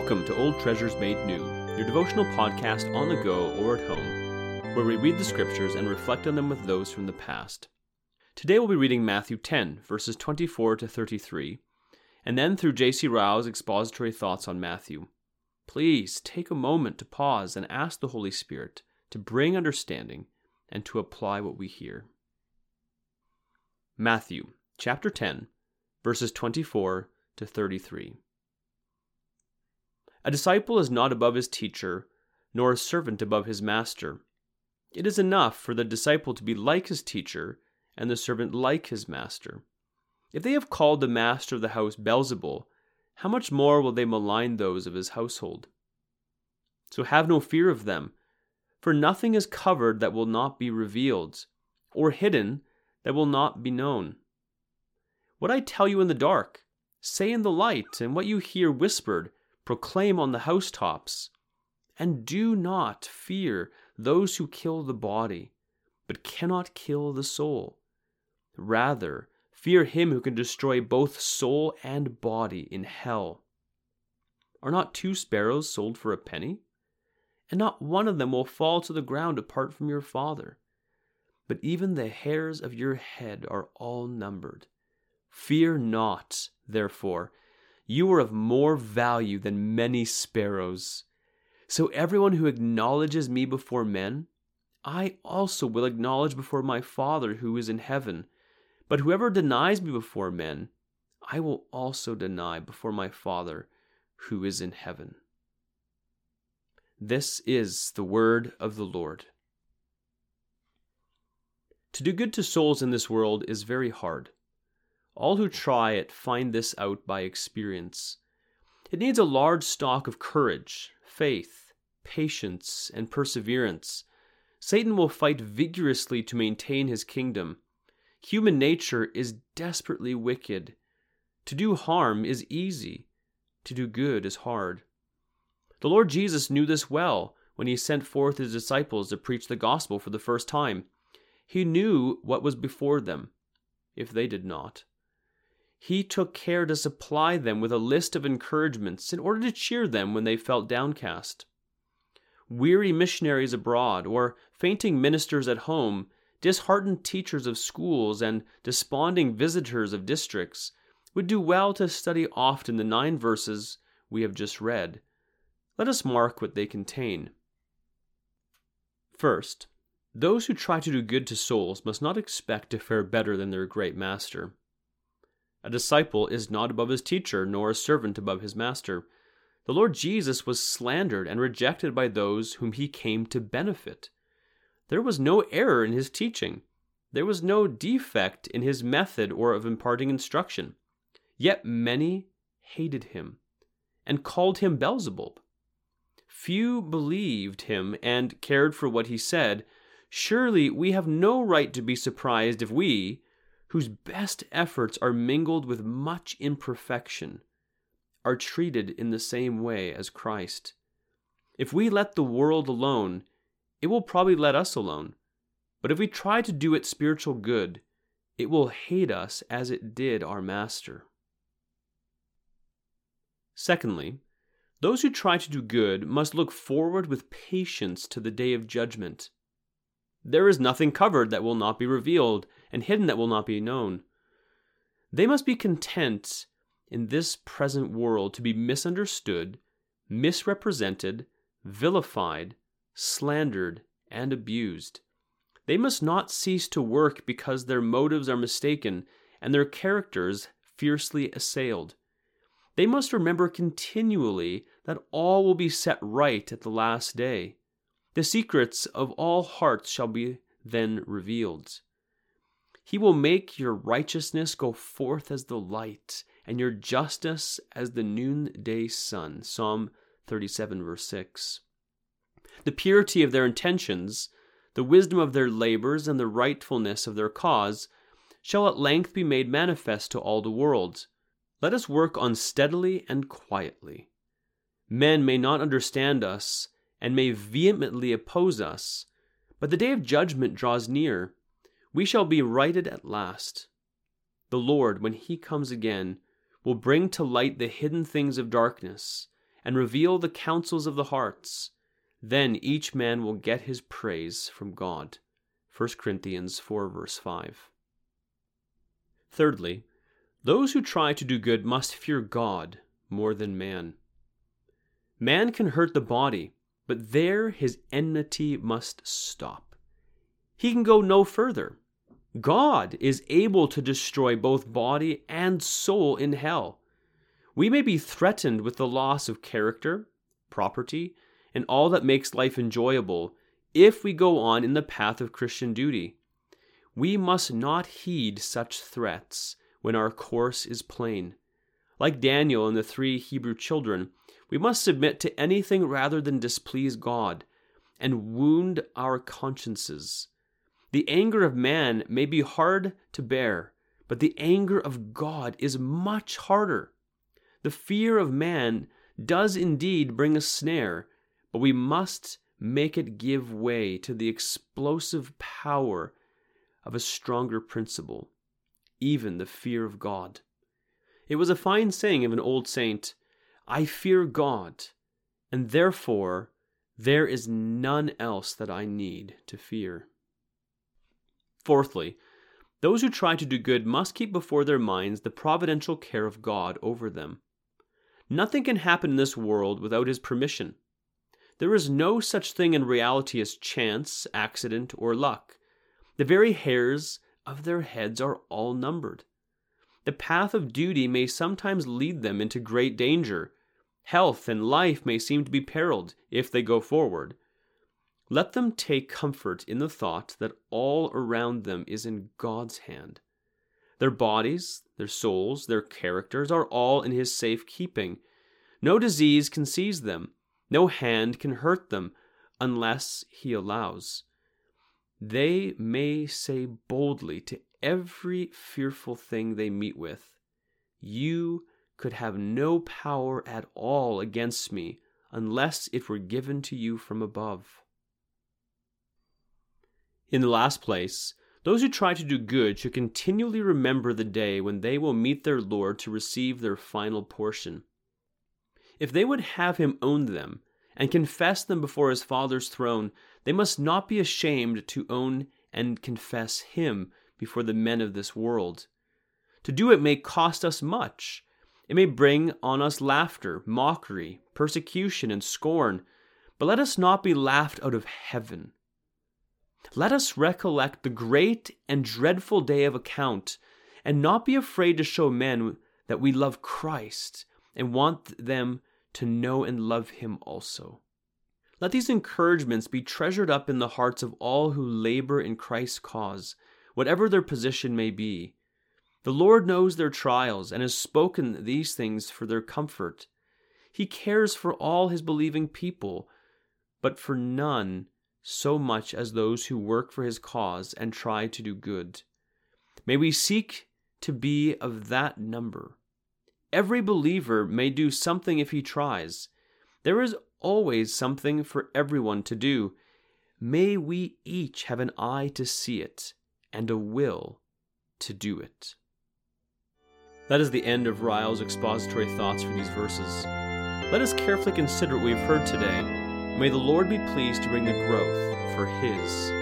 Welcome to Old Treasures Made New, your devotional podcast on the go or at home, where we read the scriptures and reflect on them with those from the past. Today we'll be reading Matthew 10, verses 24 to 33, and then through J.C. Ryle's expository thoughts on Matthew. Please take a moment to pause and ask the Holy Spirit to bring understanding and to apply what we hear. Matthew chapter 10, verses 24 to 33. A disciple is not above his teacher, nor a servant above his master. It is enough for the disciple to be like his teacher, and the servant like his master. If they have called the master of the house Beelzebul, how much more will they malign those of his household? So have no fear of them, for nothing is covered that will not be revealed, or hidden that will not be known. What I tell you in the dark, say in the light, and what you hear whispered, proclaim on the housetops. And do not fear those who kill the body, but cannot kill the soul. Rather, fear him who can destroy both soul and body in hell. Are not two sparrows sold for a penny? And not one of them will fall to the ground apart from your Father. But even the hairs of your head are all numbered. Fear not, therefore you are of more value than many sparrows. So everyone who acknowledges me before men, I also will acknowledge before my Father who is in heaven. But whoever denies me before men, I will also deny before my Father who is in heaven. This is the word of the Lord. To do good to souls in this world is very hard. All who try it find this out by experience. It needs a large stock of courage, faith, patience, and perseverance. Satan will fight vigorously to maintain his kingdom. Human nature is desperately wicked. To do harm is easy, to do good is hard. The Lord Jesus knew this well when he sent forth his disciples to preach the gospel for the first time. He knew what was before them, if they did not he took care to supply them with a list of encouragements in order to cheer them when they felt downcast. Weary missionaries abroad, or fainting ministers at home, disheartened teachers of schools, and desponding visitors of districts would do well to study often the nine verses we have just read. Let us mark what they contain. First, those who try to do good to souls must not expect to fare better than their great master. A disciple is not above his teacher, nor a servant above his master. The Lord Jesus was slandered and rejected by those whom he came to benefit. There was no error in his teaching. There was no defect in his method or of imparting instruction. Yet many hated him and called him Beelzebub. Few believed him and cared for what he said. Surely we have no right to be surprised if we, whose best efforts are mingled with much imperfection, are treated in the same way as Christ. If we let the world alone, it will probably let us alone. But if we try to do it spiritual good, it will hate us as it did our Master. Secondly, those who try to do good must look forward with patience to the day of judgment. There is nothing covered that will not be revealed, and hidden that will not be known. They must be content in this present world to be misunderstood, misrepresented, vilified, slandered, and abused. They must not cease to work because their motives are mistaken and their characters fiercely assailed. They must remember continually that all will be set right at the last day. The secrets of all hearts shall be then revealed. He will make your righteousness go forth as the light, and your justice as the noonday sun. Psalm 37, verse 6. The purity of their intentions, the wisdom of their labors, and the rightfulness of their cause shall at length be made manifest to all the world. Let us work on steadily and quietly. Men may not understand us and may vehemently oppose us, but the day of judgment draws near we shall be righted at last. The Lord, when he comes again, will bring to light the hidden things of darkness and reveal the counsels of the hearts. Then each man will get his praise from God. 1 Corinthians 4, verse 5. Thirdly, those who try to do good must fear God more than man. Man can hurt the body, but there his enmity must stop. He can go no further. God is able to destroy both body and soul in hell. We may be threatened with the loss of character, property, and all that makes life enjoyable if we go on in the path of Christian duty. We must not heed such threats when our course is plain. Like Daniel and the three Hebrew children, we must submit to anything rather than displease God and wound our consciences. The anger of man may be hard to bear, but the anger of God is much harder. The fear of man does indeed bring a snare, but we must make it give way to the explosive power of a stronger principle, even the fear of God. It was a fine saying of an old saint I fear God, and therefore there is none else that I need to fear. Fourthly, those who try to do good must keep before their minds the providential care of God over them. Nothing can happen in this world without His permission. There is no such thing in reality as chance, accident, or luck. The very hairs of their heads are all numbered. The path of duty may sometimes lead them into great danger. Health and life may seem to be periled if they go forward. Let them take comfort in the thought that all around them is in God's hand. Their bodies, their souls, their characters are all in His safe keeping. No disease can seize them, no hand can hurt them, unless He allows. They may say boldly to every fearful thing they meet with, You could have no power at all against me unless it were given to you from above. In the last place, those who try to do good should continually remember the day when they will meet their Lord to receive their final portion. If they would have him own them and confess them before his Father's throne, they must not be ashamed to own and confess him before the men of this world. To do it may cost us much. It may bring on us laughter, mockery, persecution, and scorn, but let us not be laughed out of heaven. Let us recollect the great and dreadful day of account, and not be afraid to show men that we love Christ and want them to know and love him also. Let these encouragements be treasured up in the hearts of all who labor in Christ's cause, whatever their position may be. The Lord knows their trials and has spoken these things for their comfort. He cares for all his believing people, but for none so much as those who work for his cause and try to do good. May we seek to be of that number. Every believer may do something if he tries. There is always something for everyone to do. May we each have an eye to see it and a will to do it. That is the end of Ryle's expository thoughts for these verses. Let us carefully consider what we have heard today. May the Lord be pleased to bring the growth for His